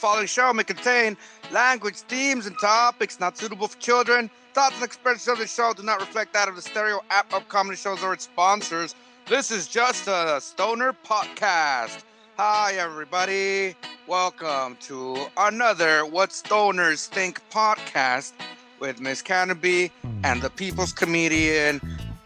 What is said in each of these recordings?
following show may contain language, themes, and topics not suitable for children. Thoughts and expressions of the show do not reflect that of the Stereo app of comedy shows or its sponsors. This is just a stoner podcast. Hi, everybody. Welcome to another What Stoners Think podcast with Miss Canopy and the people's comedian,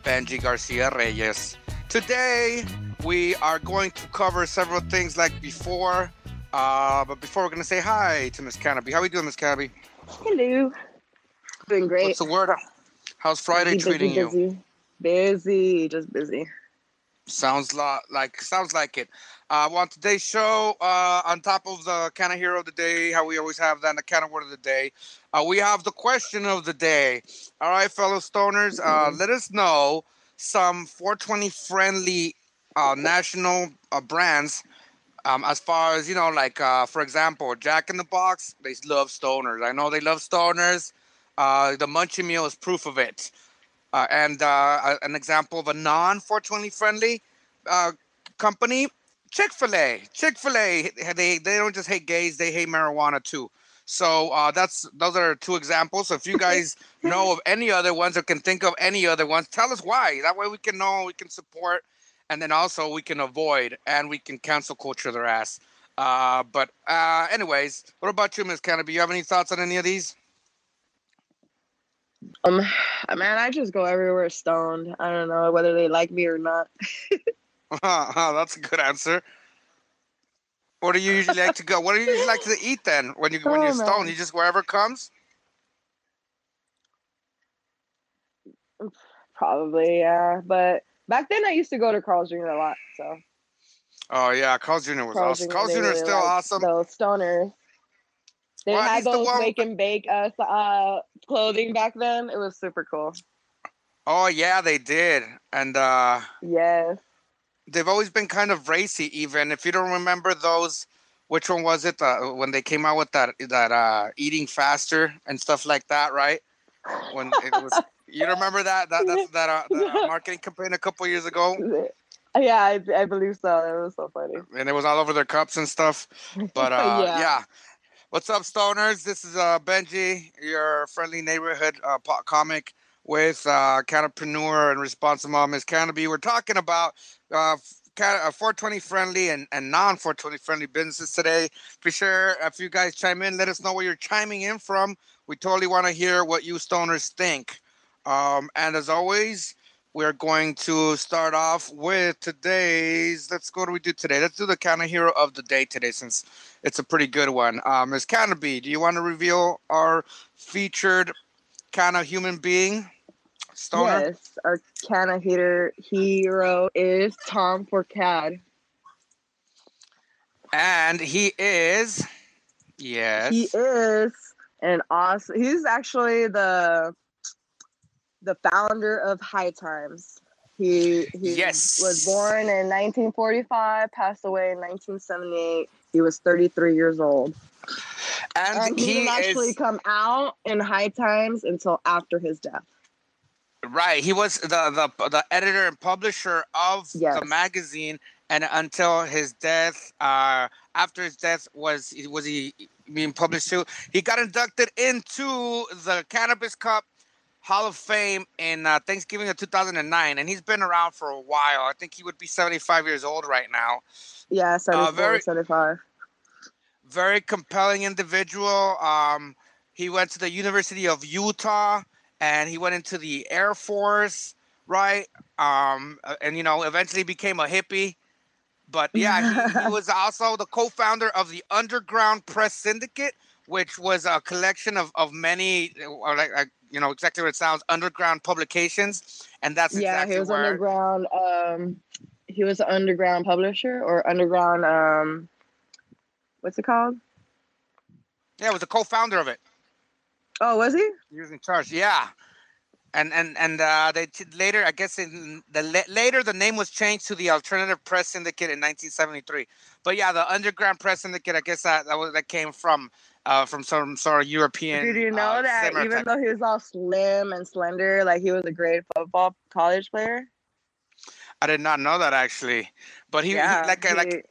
Benji Garcia Reyes. Today, we are going to cover several things like before. Uh, but before we're gonna say hi to Miss Canopy. How are we doing, Miss Canopy? Hello. Doing great. What's the word? How's Friday busy, treating busy, you? Busy. just busy. Sounds lo- like sounds like it. Uh, well, on today's show, uh, on top of the kind of hero of the day, how we always have that, and the kind of word of the day, uh, we have the question of the day. All right, fellow stoners, uh, Mhm. let us know some 420 friendly uh, national uh, brands. Um, as far as you know, like uh, for example, Jack in the Box, they love stoners. I know they love stoners. Uh, the Munchie Meal is proof of it. Uh, and uh, an example of a non 420 friendly uh, company, Chick Fil A. Chick Fil A, they they don't just hate gays; they hate marijuana too. So uh, that's those are two examples. So if you guys know of any other ones or can think of any other ones, tell us why. That way we can know, we can support, and then also we can avoid and we can cancel culture their ass. Uh, but uh, anyways, what about you, Miss Canopy? You have any thoughts on any of these? Um, man, I just go everywhere stoned. I don't know whether they like me or not. That's a good answer. What do you usually like to go? What do you usually like to eat then when you when you're Oh, man. stoned? You just wherever comes. Probably, yeah. But back then, I used to go to Carl's Jr. a lot. So Oh yeah, Carl's Jr. was Carl's awesome. Jr. Carl's Jr. is still like awesome. Those stoners. They Well, had the those one- wake and bake uh, s- uh, clothing back then. It was super cool. Oh yeah, they did, and uh, Yes. they've always been kind of racy. Even if you don't remember those, which one was it? Uh, when they came out with that that uh, eating faster and stuff like that, right? When it was, you remember that that that's, that, uh, that uh, marketing campaign a couple years ago, Yeah, I, I believe so. It was so funny. and it was all over their cups and stuff. But uh, Yeah. yeah. What's up, stoners? This is uh, Benji, your friendly neighborhood uh, po- comic with uh, Canopreneur and Responsible Mom Miss Canopy. We're talking about uh, uh, 420 friendly and, and non 420 friendly businesses today. Be sure, if you guys chime in, let us know where you're chiming in from. We totally want to hear what you stoners think. Um, and as always, we're going to start off with today's. Let's go. What do we do today? Let's do the kind of hero of the day today, since it's a pretty good one. Um, Ms. Canopy, do you want to reveal our featured kind of human being, stoner? Yes, our Canna heater hero is Tom Forcade. And he is, yes, He is an awesome. He's actually the the founder of High Times. He he Yes. was born in 1945, passed away in 1978. He was 33 years old. and, And he, didn't actually is come out in High Times until after his death. right. He was the the the editor and publisher of the magazine, and until his death, uh, after his death was was he being published too? He got inducted into the Cannabis Cup Hall of Fame in uh, Thanksgiving of 2009, and he's been around for a while. I think he would be 75 years old right now. Yeah, 74, very- 75. Very compelling individual. Um, he went to the University of Utah, and he went into the Air Force, right? Um, uh, and you know, eventually became a hippie. But yeah, he, he was also the co-founder of the Underground Press Syndicate, which was a collection of of many, uh, like, like you know, exactly what it sounds, underground publications, and that's yeah, exactly he was where. underground. Um, he was an underground publisher or underground. Um, what's it called? Yeah, it was a co-founder of it. Oh, was he? He was in charge. Yeah. And and and uh, they t- later, I guess, in the la- later the name was changed to the Alternative Press Syndicate in 1973. But yeah, the Underground Press Syndicate, I guess that that, was, that came from uh, from some sort of European. Did you know uh, that even type- though he was all slim and slender, like he was a great football college player? I did not know that actually, but he, he like I- like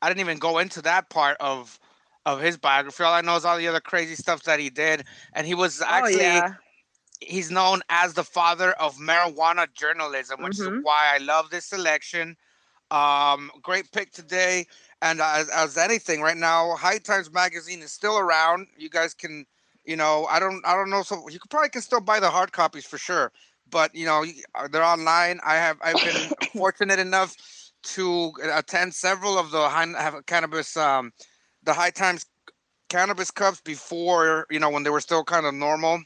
I didn't even go into that part of of his biography. All I know is all the other crazy stuff that he did, and he was actually. oh yeah. He's known as the father of marijuana journalism, which Mhm. is why I love this selection. Um, great pick today. And as, as anything right now, High Times magazine is still around. You guys can, you know, I don't, I don't know. So you could probably can still buy the hard copies for sure. But you know, uh, they're online. I have, I've been fortunate enough to attend several of the high, have cannabis, um, the High Times cannabis cups before, you know, when they were still kind of normal.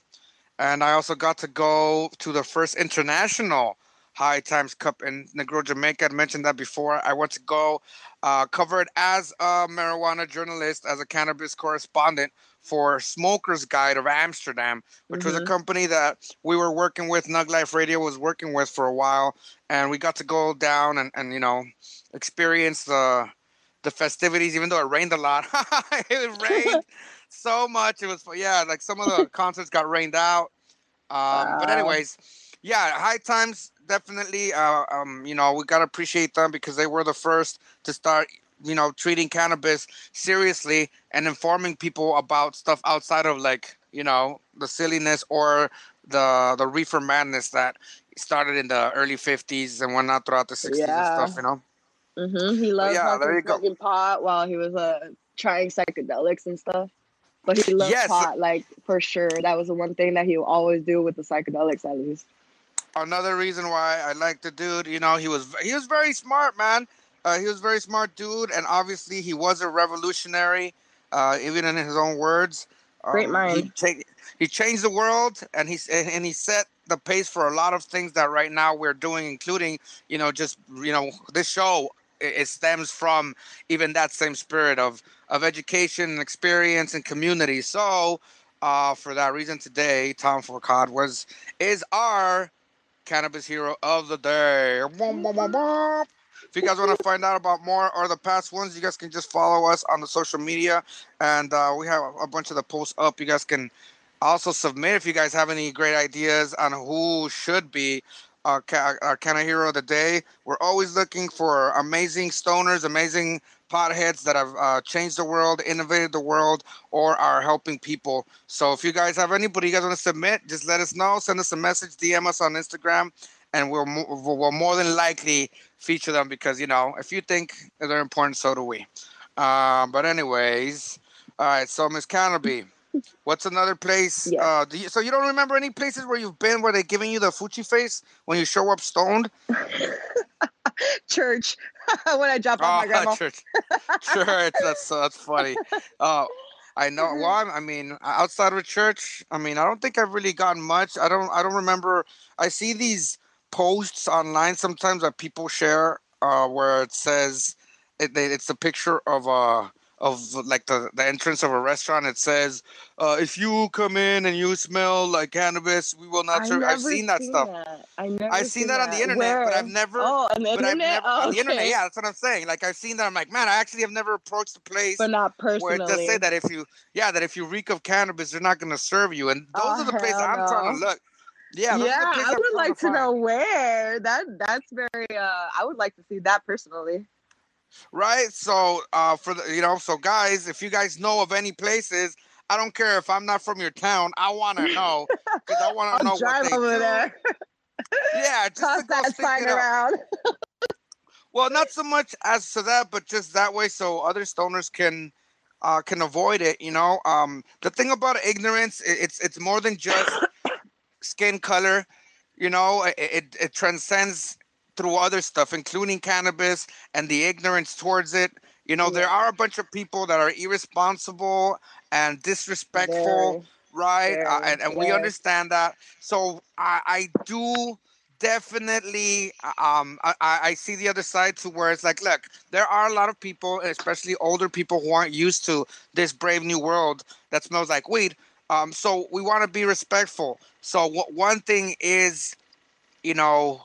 And I also got to go to the first international High Times Cup in Negril, Jamaica. I mentioned that before. I went to go uh, cover it as a marijuana journalist, as a cannabis correspondent for Smokers Guide of Amsterdam, which was a Mhm. company that we were working with. Nug Life Radio was working with for a while, and we got to go down and, and you know experience the the festivities. Even though it rained a lot, it rained so much. It was yeah, like some of the concerts got rained out. Um, But anyways, yeah, High Times definitely. Uh, um, you know, we gotta appreciate them because they were the first to start. You know, treating cannabis seriously and informing people about stuff outside of like you know the silliness or the the reefer madness that started in the early 50s and went out throughout the 60s and stuff you know Mm-hmm. He loved yeah, there you go. pot while he was uh trying psychedelics and stuff. But he loved Yes. pot, like for sure. That was the one thing that he would always do with the psychedelics, at least. another reason why I like the dude. You know, he was he was very smart, man. Uh, he was a very smart dude, and obviously he was a revolutionary, uh, even in his own words. Great He, mind. cha- he changed the world, and he and and he set the pace for a lot of things that right now we're doing, including you know just you know this show. It, stems from even that same spirit of of education and experience and community. So, uh, for that reason, today Tom Forcade was is our cannabis hero of the day. If you guys want to find out about more or the past ones, you guys can just follow us on the social media, and uh, we have a bunch of the posts up. You guys can also submit if you guys have any great ideas on who should be our, our Canna Hero of the Day. We're always looking for amazing stoners, amazing potheads that have uh, changed the world, innovated the world, or are helping people. So if you guys have anybody you guys want to submit, just let us know. Send us a message, DM us on Instagram, and we'll we'll more than likely feature them because you know if you think they're important, so do we. Um, but anyways, all right. So Miss Canopy, what's another place? Yes. Uh, do you, so you don't remember any places where you've been where they're giving you the Fuchi face when you show up stoned? Church. when I drop off my grandma. church, church. That's that's funny. Oh, I know. Well, I'm- I mean, outside of church, I mean, I don't think I've really gotten much. I don't. I don't remember. I see these posts online sometimes that people share, uh, where it says it, they, it's a picture of a of like the, the entrance of a restaurant. It says, uh, "If you come in and you smell like cannabis, we will not serve." I've seen that stuff. that. I never I've seen that on the internet, but I've never. Oh, on the internet. never oh, on the internet. Yeah, that's what I'm saying. Like I've seen that. I'm like, man, I actually have never approached the place But not personally where it does say that if you, yeah, that if you reek of cannabis, they're not going to serve you. And those Oh, are the places hell I'm trying to look. Yeah, those are the yeah, I would like to know where. That that's very. uh I would like to see that personally. Right. So, uh, for the, you know, so guys, if you guys know of any places, I don't care if I'm not from your town. I want to know because I want to know I'll what drive they over do. there. Yeah, just Toss to that sign around. Well, not so much as to that, but just that way so other stoners can uh can avoid it, you know. Um the thing about ignorance, i- it's it's more than just skin color, you know, it it, it transcends through other stuff including cannabis and the ignorance towards it. You know, there are a bunch of people that are irresponsible and disrespectful right? Uh, and, and we understand that. So I, I do definitely um I, I see the other side to where it's like look there are a lot of people especially older people who aren't used to this brave new world that smells like weed um so we want to be respectful so what one thing is you know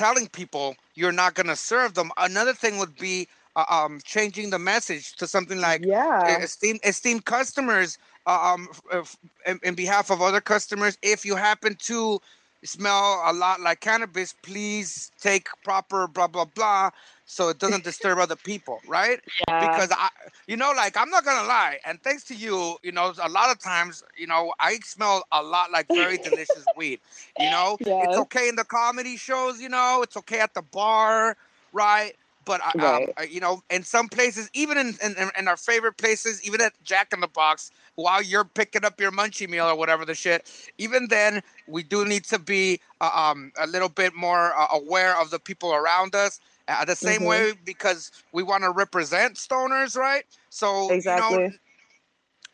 telling people you're not going to serve them another thing would be uh, um changing the message to something like yeah. esteemed esteemed customers uh, um f- in, in behalf of other customers if you happen to smell a lot like cannabis, please take proper blah blah blah so it doesn't disturb other people, right? Yeah. Because I, you know, like I'm not gonna lie, and thanks to you, you know, a lot of times, you know, I smell a lot like very delicious weed. You know, Yes. it's okay in the comedy shows, you know, it's okay at the bar, right? But uh, um, Right. uh, you know, in some places, even in, in in our favorite places, even at Jack in the Box, while you're picking up your munchie meal or whatever the shit, even then, we do need to be uh, um a little bit more uh, aware of the people around us. Uh, the same Mhm. way because we want to represent stoners, right? So you know,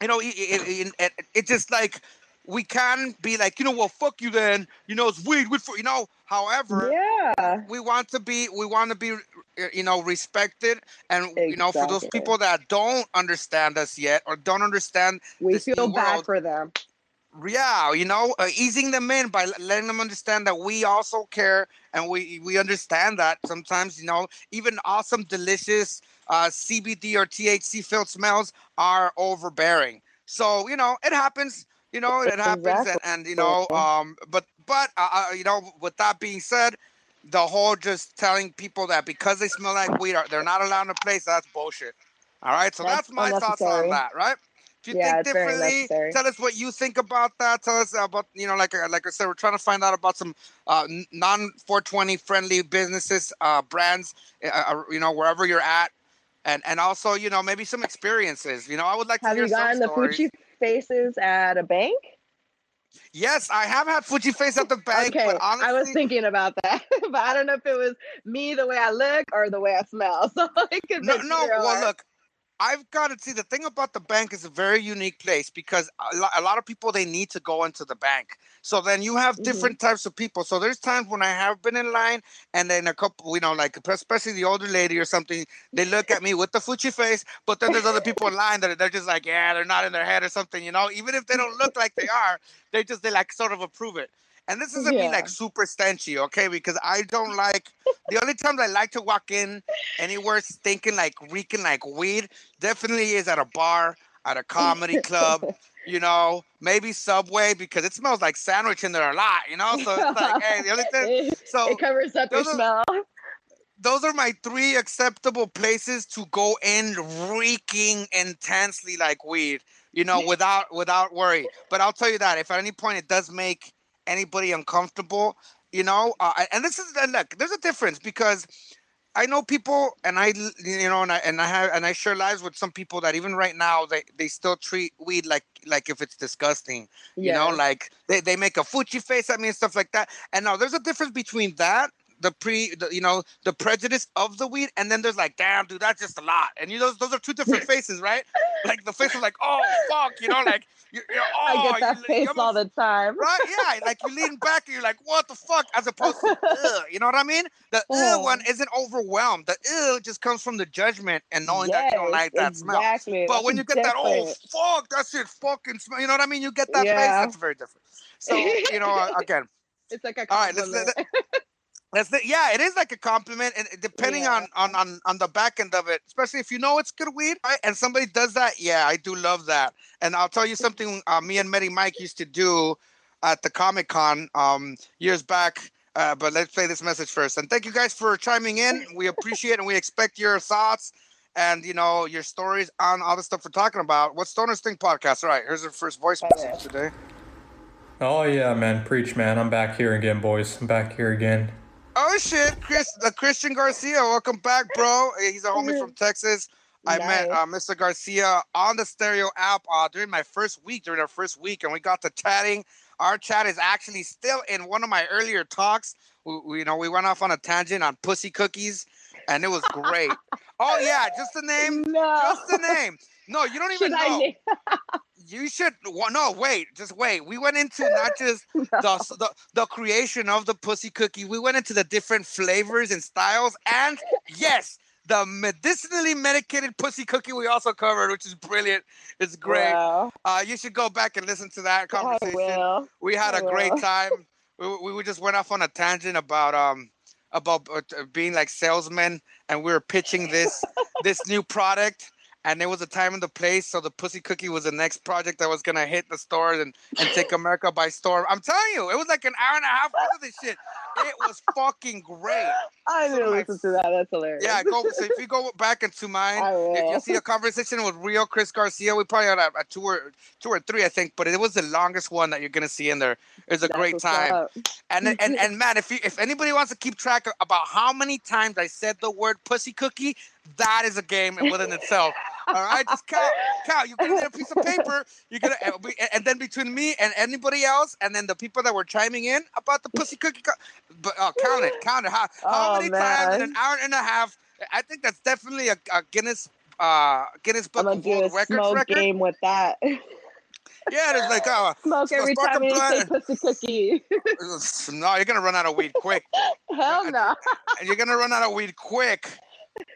you know, it, it, it, it just like we can be like, you know, well, fuck you then. You know, it's weed, weed for you know. However, Yeah. we want to be, we want to be, you know, respected, and you know, for those people that don't understand us yet or don't understand, We feel bad world- for them. yeah, you know, uh, easing them in by letting them understand that we also care and we we understand that sometimes, you know, even awesome, delicious uh, CBD or THC filled smells are overbearing. So you know, it happens. You know, it happens, and, Exactly. and you know, um, but but uh, uh, you know, with that being said, the whole just telling people that because they smell like weed, are they're not allowed in a place. That's bullshit. All right, so that's, That's my thoughts on that. Right? If you Yeah, think differently, tell us what you think about that. Tell us about you know, like I- like I said, we're trying to find out about some uh, non 420 friendly businesses, uh, brands, uh, uh, you know, wherever you're at, and and also you know maybe some experiences. You know, I would like to Have you gotten the. Fuji faces at a bank? Yes, I have had Fuji face at the bank, okay, but honestly, I was thinking about that, but I don't know if it was me the way I look or the way I smell. So it could no, be no. Well, look, I've got to see the thing about the bank is a very unique place because a lot, a lot of people they need to go into the bank. So then you have Mhm. different types of people. So there's times when I have been in line, and then a couple, you know, like especially the older lady or something, they look at me with the Fuji face. But then there's other people in line that they're just like, yeah, they're not in their head or something, you know. Even if they don't look like they are, they just they like sort of approve it. And this isn't me like super stenchy, okay? Because I don't like the only times I like to walk in anywhere stinking like reeking like weed definitely is at a bar, at a comedy club, you know, maybe Subway because it smells like sandwich in there a lot, you know. So it's like, hey, the only thing. it, So it covers up your smell. those are my three acceptable places to go in reeking intensely like weed, you know, without without worry. But I'll tell you that if at any point it does make anybody uncomfortable, you know, uh, and this is and look, there's a difference because I know people, and I, you know, and I and I have and I share lives with some people that even right now they they still treat weed like like if it's disgusting. You know, like they, they make a Fuji face at me and stuff like that. And now there's a difference between that, the pre, the, you know, the prejudice of the weed, and then there's like, damn, dude, that's just a lot. And you know, those, those are two different faces, right? Like the face of like, oh fuck, you know, like you're, you're oh, I get oh, that you, face you all the time. Right, yeah, like you lean back and you're like, "What the fuck?" As opposed to, Ugh, you know what I mean? The ugh one isn't overwhelmed. The ugh just comes from the judgment and knowing that you don't like that smell. But That's when you get that, oh fuck, that shit fucking smell. You know what I mean? You get that face. That's very different. So you know, again, it's like a all right, let's- compliment. That's the, yeah, it is like a compliment, and depending Yeah. on, on on on the back end of it, especially if you know it's good weed, right? And somebody does that, yeah, I do love that. And I'll tell you something. Uh, me and Medi Mike used to do at the Comic Con um, years back. Uh, but let's play this message first. And thank you guys for chiming in. We appreciate and we expect your thoughts and you know your stories on all the stuff we're talking about. What Stoners Think podcast. All right, here's our first voice message today. Oh yeah, man, preach, man. I'm back here again, boys. I'm back here again. Oh shit, Chris, uh, Christian Garcia, welcome back, bro. He's a homie from Texas. I met uh, Mr. Garcia on the Stereo app uh, during my first week, during our first week, and we got to chatting. Our chat is actually still in one of my earlier talks. We, we- you know, we went off on a tangent on pussy cookies, and it was great. oh yeah, just the name, no. just the name. No, you don't even Should know. You should. Well, no, wait, just wait. We went into not just the, the the creation of the pussy cookie. We went into the different flavors and styles, and yes, the medicinally medicated pussy cookie we also covered, which is brilliant. It's great. Wow. Uh, you should go back and listen to that conversation. will. We had I a great time. We, we just went off on a tangent about um about uh, being like salesmen, and we were pitching this this new product. And it was a time and the place. So the Pussy Cookie was the next project that was gonna hit the stores and, and take America by storm. I'm telling you, it was like an hour and a half of this shit. It was fucking great. I didn't my listen to that. That's hilarious. Yeah, go. So if you go back into mine, you, see a conversation with real Chris Garcia. We probably had a, a two or two or three, I think, but it was the longest one that you're gonna see in there. It was a That's great time. up. And and and man, if you, if anybody wants to keep track about how many times I said the word pussy cookie, that is a game within itself. All right, just count, count. You get a piece of paper. You're gonna, and then between me and anybody else, and then the people that were chiming in about the pussy cookie, co- but uh, count it, count it. How how Oh, many times in an hour and a half? I think that's definitely a, a Guinness uh Guinness Book of World Records smoke record. game with that. Yeah, it's like uh, Smoke every time you say pussy cookie. no, you're gonna run out of weed quick. Hell no. you're gonna run out of weed quick.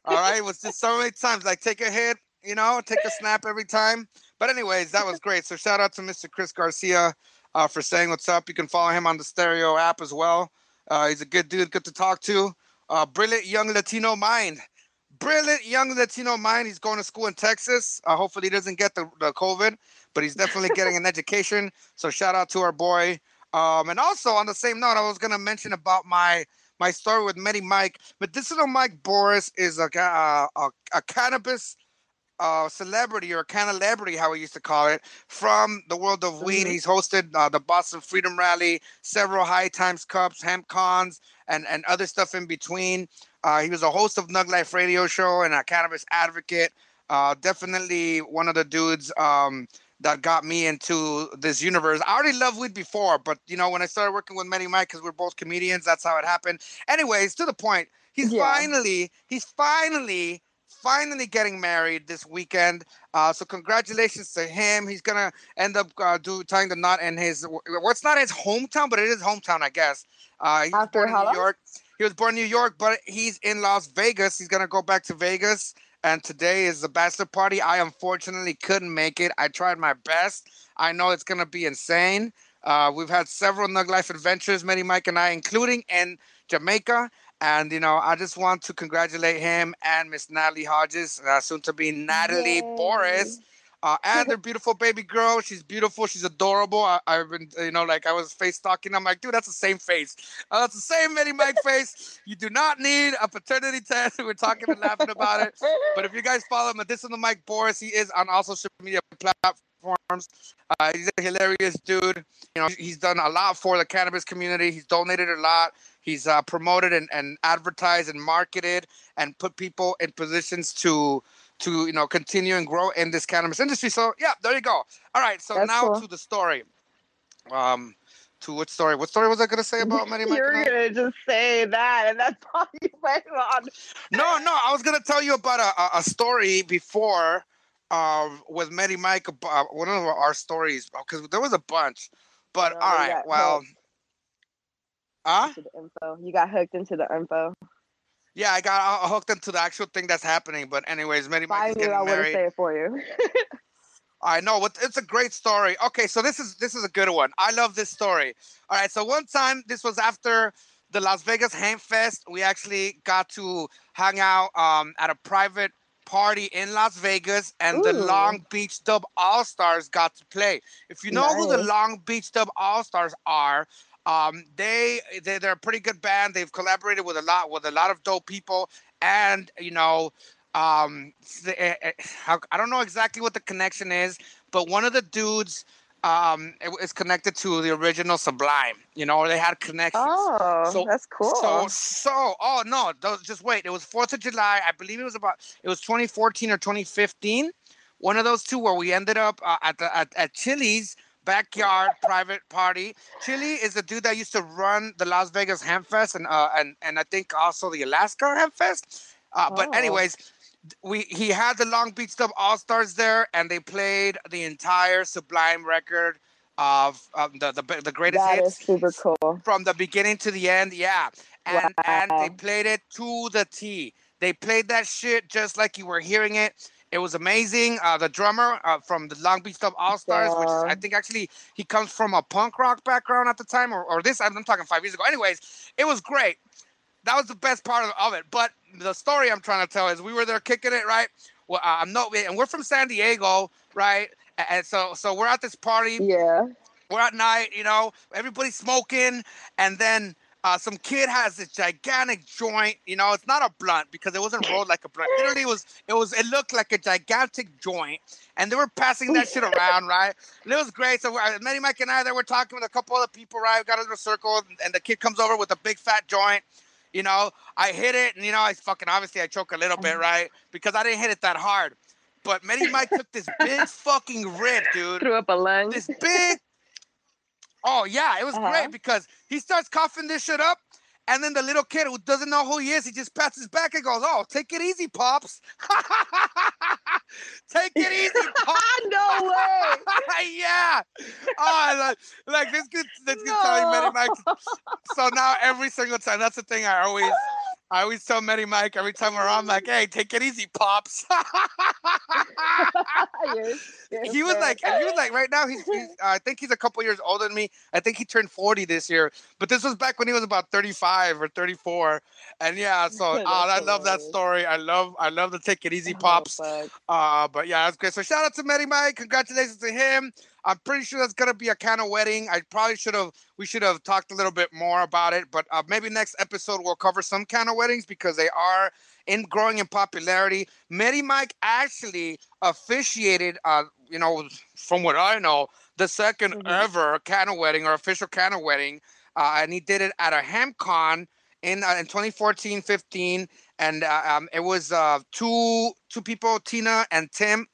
All right, it was just so many times. Like take a hit, you know, take a snap every time. But anyways, that was great. So shout out to Mr. Chris Garcia uh, for saying what's up. You can follow him on the Stereo app as well. Uh, he's a good dude, good to talk to. Uh, brilliant young Latino mind. Brilliant young Latino mind. He's going to school in Texas. Uh, hopefully, he doesn't get the, the COVID, but he's definitely getting an education. So shout out to our boy. Um, and also on the same note, I was gonna mention about my my story with Medi Mike. Medicinal Mike Boris is a ga- uh, a, a cannabis uh, celebrity or cannabis, how we used to call it, from the world of weed. Mhm. He's hosted uh, the Boston Freedom Rally, several High Times Cups, hemp cons, and and other stuff in between. Uh, he was a host of Nug Life Radio Show and a cannabis advocate. Uh, definitely one of the dudes um, that got me into this universe. I already loved weed before, but you know when I started working with Many Mike, because we're both comedians, that's how it happened. Anyways, to the point, he's Yeah. finally, he's finally, finally getting married this weekend. Uh, so congratulations to him. He's gonna end up uh, do tying the knot in his what's not his hometown, but it is hometown, I guess. Uh, he was After born in New? York. He was born in New York, but he's in Las Vegas. He's gonna go back to Vegas, and today is the bachelor party. I unfortunately couldn't make it. I tried my best. I know it's gonna be insane. Uh, we've had several Nug Life adventures, Many Mike and I, including in Jamaica. And you know, I just want to congratulate him and Miss Natalie Hodges, uh, soon to be Natalie Yay. Boris, uh, and their beautiful baby girl. She's beautiful. She's adorable. I, I've been, you know, like I was face stalking. I'm like, dude, that's the same face. Uh, that's the same Mini Mike face. You do not need a paternity test. We're talking and laughing about it. But if you guys follow Medicinal Mike Boris, he is on all social media platforms. Uh, he's a hilarious dude. You know, he's done a lot for the cannabis community. He's donated a lot. He's uh, promoted and, and advertised and marketed and put people in positions to to you know continue and grow in this cannabis industry. So yeah, there you go. All right, so That's now cool. to the story. Um, to what story? What story was I gonna say about Manny Mike? You're gonna just say that, and that's all you went on. No, no, I was gonna tell you about a, a, story before uh, with Medi Mike about one of our stories because there was a bunch. But No, all right, got well, hooked. huh? To the info, you got hooked into the info. Yeah, I got uh, hooked into the actual thing that's happening. But anyways, I Mike is knew, I getting would say it for you. I know what it's a great story. Okay, so this is this is a good one. I love this story. All right, so one time this was after the Las Vegas Hempfest. We actually got to hang out um, at a private party in Las Vegas, and the Long Beach Dub All Stars got to play. If you know who the Long Beach Dub All Stars are, um, they, they they're a pretty good band. They've collaborated with a lot with a lot of dope people, and you know um eh, eh, i don't know exactly what the connection is but one of the dudes um it- is connected to the original sublime you know they had connections. Oh, So- that's cool. so so oh no those, just wait. It was fourth of july. I believe it was about it was 2014 or 2015 one of those two where we ended up uh, at the at, at chili's backyard private party chili is the dude that used to run the las vegas ham fest and uh and and i think also the alaska ham fest uh, but Oh. anyways we he had the Long Beach Dub All Stars there, and they played the entire Sublime record of um, the, the the greatest that is hits super cool. from the beginning to the end. Yeah, and and they played it to the T. They played that shit just like you were hearing it. It was amazing. Uh, the drummer uh, from the Long Beach Dub All Stars, which is, I think actually he comes from a punk rock background at the time, or, or this. I'm talking five years ago. Anyways, it was great that was the best part of, of it. But the story I'm trying to tell is we were there kicking it, right? well, uh, I'm not, and we're from San Diego, right? And so, so we're at this party. Yeah. We're at night, you know, everybody's smoking, and then uh, some kid has this gigantic joint. You know, it's not a blunt because it wasn't rolled like a blunt. Literally, it was it was it looked like a gigantic joint, and they were passing that shit around, right? And it was great. So uh, Manny Mike and I there were talking with a couple other people, right? We got into a circle, and the kid comes over with a big fat joint. You know, I hit it, and you know, I fucking obviously I choke a little bit, right? Because I didn't hit it that hard. But Manny Mike took this big fucking rip, dude. Threw up a lung. This big Oh yeah, it was Uh-huh. great because he starts coughing this shit up, and then the little kid who doesn't know who he is, he just pats his back and goes, "Oh, take it easy, pops. take it easy, pops." no way. yeah. Oh, like, like this kid, this Manny No. Mike. So now every single time, that's the thing I always, I always tell Manny Mike every time we're on, like, "Hey, take it easy, pops." You're- you're he was like, and he was like, right now he's, he's I think he's a couple years older than me. I think he turned forty this year, but this was back when he was about thirty-five or thirty-four. And yeah, so uh, I love that story. I love, I love the take it easy Oh, pops. Uh, but yeah, that's great. So shout out to Matty Mike. Congratulations to him. I'm pretty sure that's gonna be a kind of wedding. I probably should have, we should have talked a little bit more about it. But uh, maybe next episode we'll cover some kind of weddings because they are in growing in popularity. Matty Mike actually officiated, uh, you know, from what I know, the 2nd Mhm. ever Cana wedding or official Cana wedding, uh, and he did it at a HempCon in uh, in 2014, 15, and uh, um, it was uh, two two people, Tina and Tim.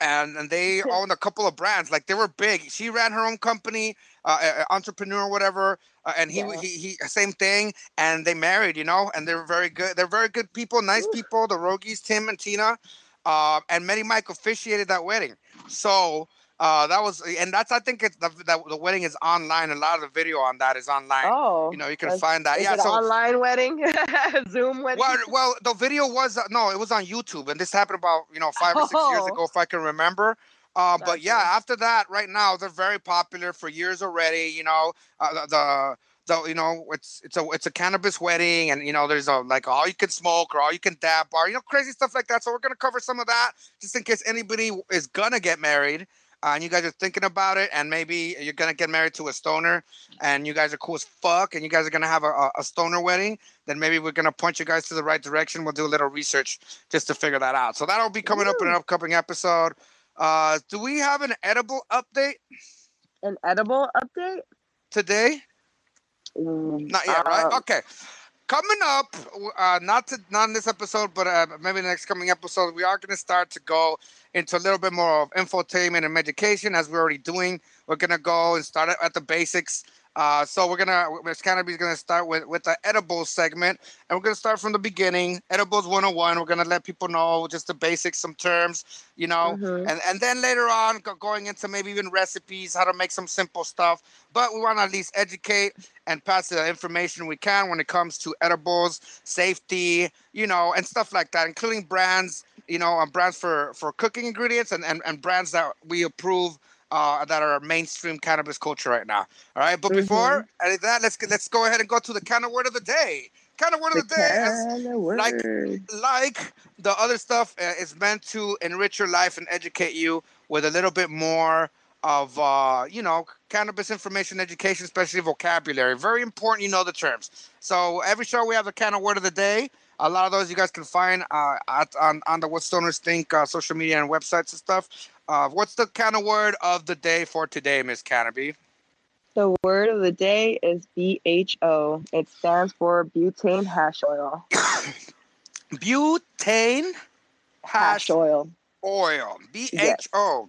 And, and they owned a couple of brands like they were big she ran her own company uh, entrepreneur whatever uh, and he, Yeah. he he same thing and they married you know and they're very good they're very good people nice Ooh. people the Rogies Tim and Tina uh, and Manny Mike officiated that wedding so uh, that was and that's I think it's the, that the wedding is online a lot of the video on that is online Oh. you know you can find that yeah so online wedding? Zoom wedding? well, well, the video was uh, no, it was on YouTube, and this happened about you know five or six years Oh. ago, if I can remember. Uh, but yeah, Gotcha. after that, right now they're very popular for years already. You know, uh, the, the the you know it's it's a it's a cannabis wedding, and you know there's a like all you can smoke or all you can dab bar, you know, crazy stuff like that. So we're gonna cover some of that just in case anybody is gonna get married. Uh, and you guys are thinking about it, and maybe you're gonna get married to a stoner, and you guys are cool as fuck, and you guys are gonna have a, a, stoner wedding then maybe we're gonna point you guys to the right direction. We'll do a little research just to figure that out. So that'll be coming up in an upcoming episode. Uh, do we have an edible update An edible update? today? Mm, Not yet, right? um, Okay. Coming up, uh, not to not in this episode, but uh, maybe the next coming episode, we are going to start to go into a little bit more of infotainment and education, as we're already doing. We're going to go and start at- at the basics. Uh, so we're gonna Miss Canopy's gonna start with with the edibles segment, and we're gonna start from the beginning. Edibles 101. We're gonna let people know just the basics, some terms, you know, mhm. and and then later on go, going into maybe even recipes, how to make some simple stuff. But we want to at least educate and pass the information we can when it comes to edibles, safety, you know, and stuff like that, including brands, you know, uh, brands for for cooking ingredients and and, and brands that we approve. Uh, that are mainstream cannabis culture right now. All right, but before any of that, let's let's go ahead and go to the kind of word of the day. Kind of word of the day. as- kinda like- like the other stuff uh, is meant to enrich your life and educate you with a little bit more of uh, you know cannabis information education especially vocabulary very important you know the terms so every show we have the kind of word of the day a lot of those you guys can find uh, at, on, on the what stoners think uh, social media and websites and stuff uh, what's the kind of word of the day for today miss canopy The word of the day is BHO. It stands for butane hash oil. butane hash Hash oil. oil b-h-o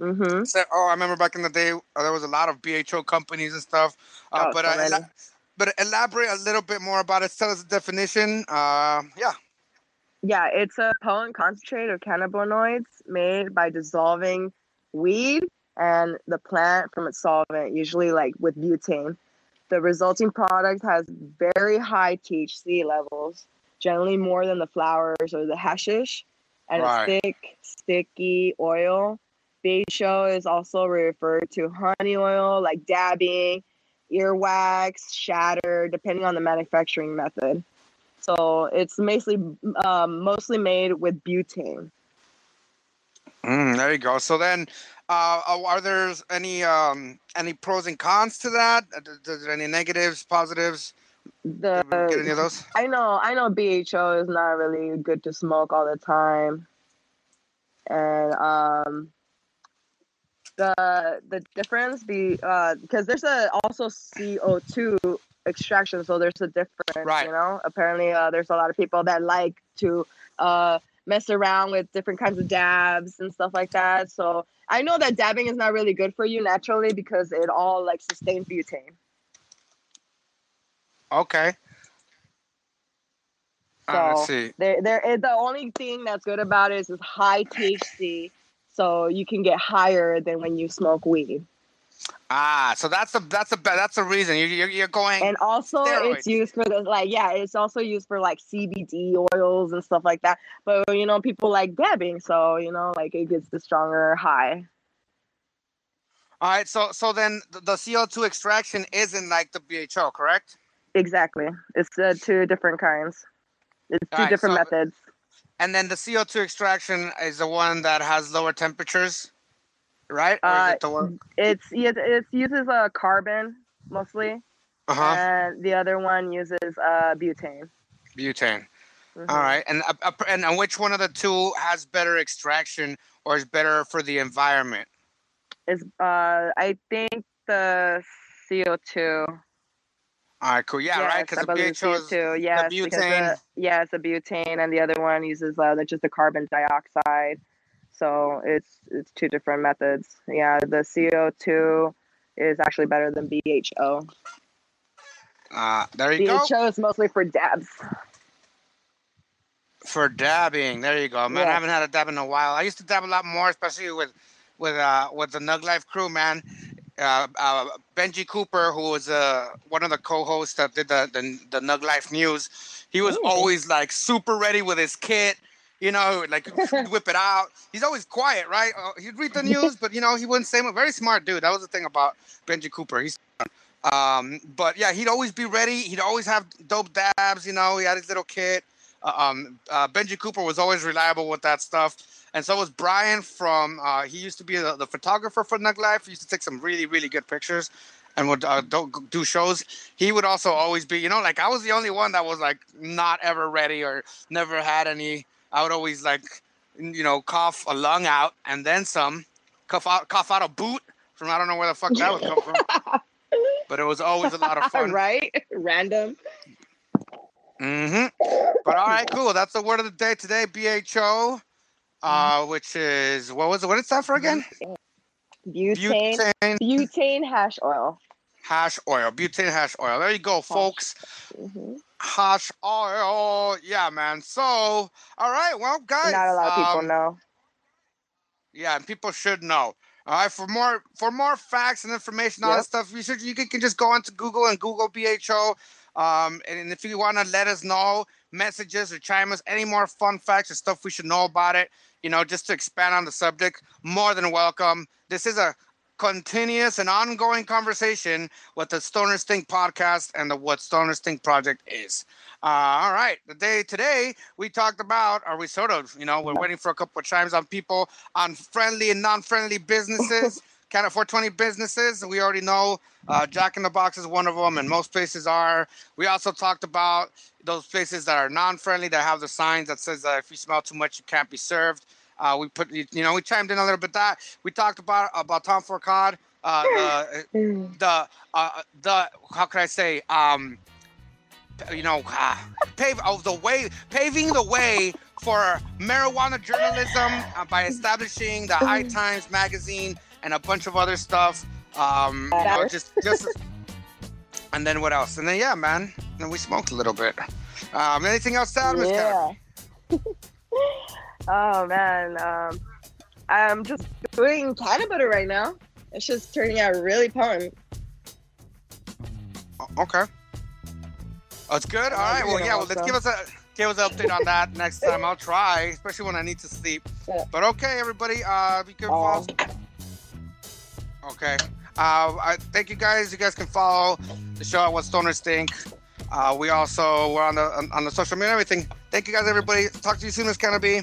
Mm-hmm. So, oh, I remember back in the day, uh, there was a lot of BHO companies and stuff. Uh, Oh, but so uh, but elaborate a little bit more about it. Tell us the definition. Uh, yeah. Yeah, it's a potent concentrate of cannabinoids made by dissolving weed and the plant from its solvent, usually like with butane. The resulting product has very high THC levels, generally more than the flowers or the hashish, and Right. it's thick, sticky oil. BHO is also referred to honey oil, like dabbing, earwax, shatter, depending on the manufacturing method. So it's mostly um, mostly made with butane. Mm, there you go. So then, uh, are there any um, any pros and cons to that? Is there any negatives, positives? The Get any of those? I know I know BHO is not really good to smoke all the time, and um, the the difference be uh because there's a also CO two extraction, so there's a difference. Right. You know, apparently uh, there's a lot of people that like to uh mess around with different kinds of dabs and stuff like that. So I know that dabbing is not really good for you naturally because it all like sustains butane. Okay. So Uh, let's see. there, there is the only thing that's good about it is it's high THC, so you can get higher than when you smoke weed. Ah, so that's the that's the that's the reason you you're, you're going. And also, Steroids. it's used for the like, yeah, it's also used for like CBD oils and stuff like that. But you know, people like dabbing, so you know, like it gets the stronger high. All right. So so then the, CO two extraction isn't like the BHO, correct? Exactly, it's uh, two different kinds. It's two Alright, different so- methods. And then the CO two extraction is the one that has lower temperatures, right? Uh, it the? It's it, it uses a carbon mostly, Uh huh. and the other one uses uh, butane. Butane. Mhm. All right. And uh, uh, and uh, which one of the two has better extraction or is better for the environment? is uh I think the CO two. All right. Cool. Yeah. right. Because the BHO CO2, yes, because butane- the, yeah, it's a butane, and the other one uses uh, just the carbon dioxide. So it's it's two different methods. Yeah, the CO two is actually better than BHO. uh, there you go. BHO is mostly for dabs. For dabbing, there you go, man. I haven't had a dab in a while. I used to dab a lot more, especially with with uh with the Nug Life crew, man. Uh, uh, Benji Cooper, who was uh one of the co-hosts that did the the, the Nug Life news, he was Ooh. always like super ready with his kit. You know, like whip it out. He's always quiet, right? Uh, he'd read the news, but you know, he wouldn't say much. Very smart dude. That was the thing about Benji Cooper. He's um, but yeah, he'd always be ready. He'd always have dope dabs. You know, he had his little kit. Uh, um, uh, Benji Cooper was always reliable with that stuff, and so was Brian from. Uh, he used to be the, the photographer for Nug Life. He used to take some really, really good pictures, and would uh, do, do shows. He would also always be, you know, like I was the only one that was like not ever ready or never had any. I would always like, you know, cough a lung out and then some, cough out, cough out a boot from I don't know where the fuck that would come from, but it was always a lot of fun. right? Random. Mm-hmm. But all right, cool. That's the word of the day today. BHO, uh, which is what was it? What did it stand for again? Butane. Butane Butane hash oil. Hash oil. Butane hash oil. There you go, folks. hmm Hash oil. Yeah, man. So, all right. Well, guys. Not a lot of people um, know. Yeah, and people should know. All right, for more for more facts and information, all Yep. that stuff, you should you can, can just go onto Google and Google BHO. Um, and if you want to let us know messages or chime us any more fun facts or stuff we should know about it, you know, just to expand on the subject, more than welcome. This is a continuous and ongoing conversation with the Stoners Think podcast and the What Stoners Think project is. Uh, all right, the day today we talked about, or we sort of, you know, we're waiting for a couple of chimes on people on friendly and non-friendly businesses, kind of 420 businesses. We already know uh, Jack in the Box is one of them, and most places are. We also talked about those places that are non-friendly that have the signs that says that if you smell too much, you can't be served. Uh, we put, you know, we chimed in a little bit that we talked about about Tom Forcade, uh, the the uh, the how could I say um you know ah, pave of the way paving the way for marijuana journalism uh, by establishing the High Times magazine and a bunch of other stuff. Um, you know, just just and then what else? And then yeah, man, and we smoked a little bit. Um, anything else to add, Miss Yeah. oh man, um, I'm just doing canna butter right now. It's just turning out really potent. Okay. that's good. All right. Well, yeah. Well, let's give us a give us an update on that next time. I'll try, especially when I need to sleep. But okay, everybody. Uh, be careful. Um, Okay. Uh, I thank you guys. You guys can follow the show at What Stoners Think. Uh, we also we're on the on, on the social media and everything. Thank you guys, everybody. Talk to you soon, Miss Canopy.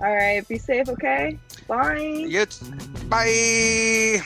All right, be safe, okay? Bye. T- bye.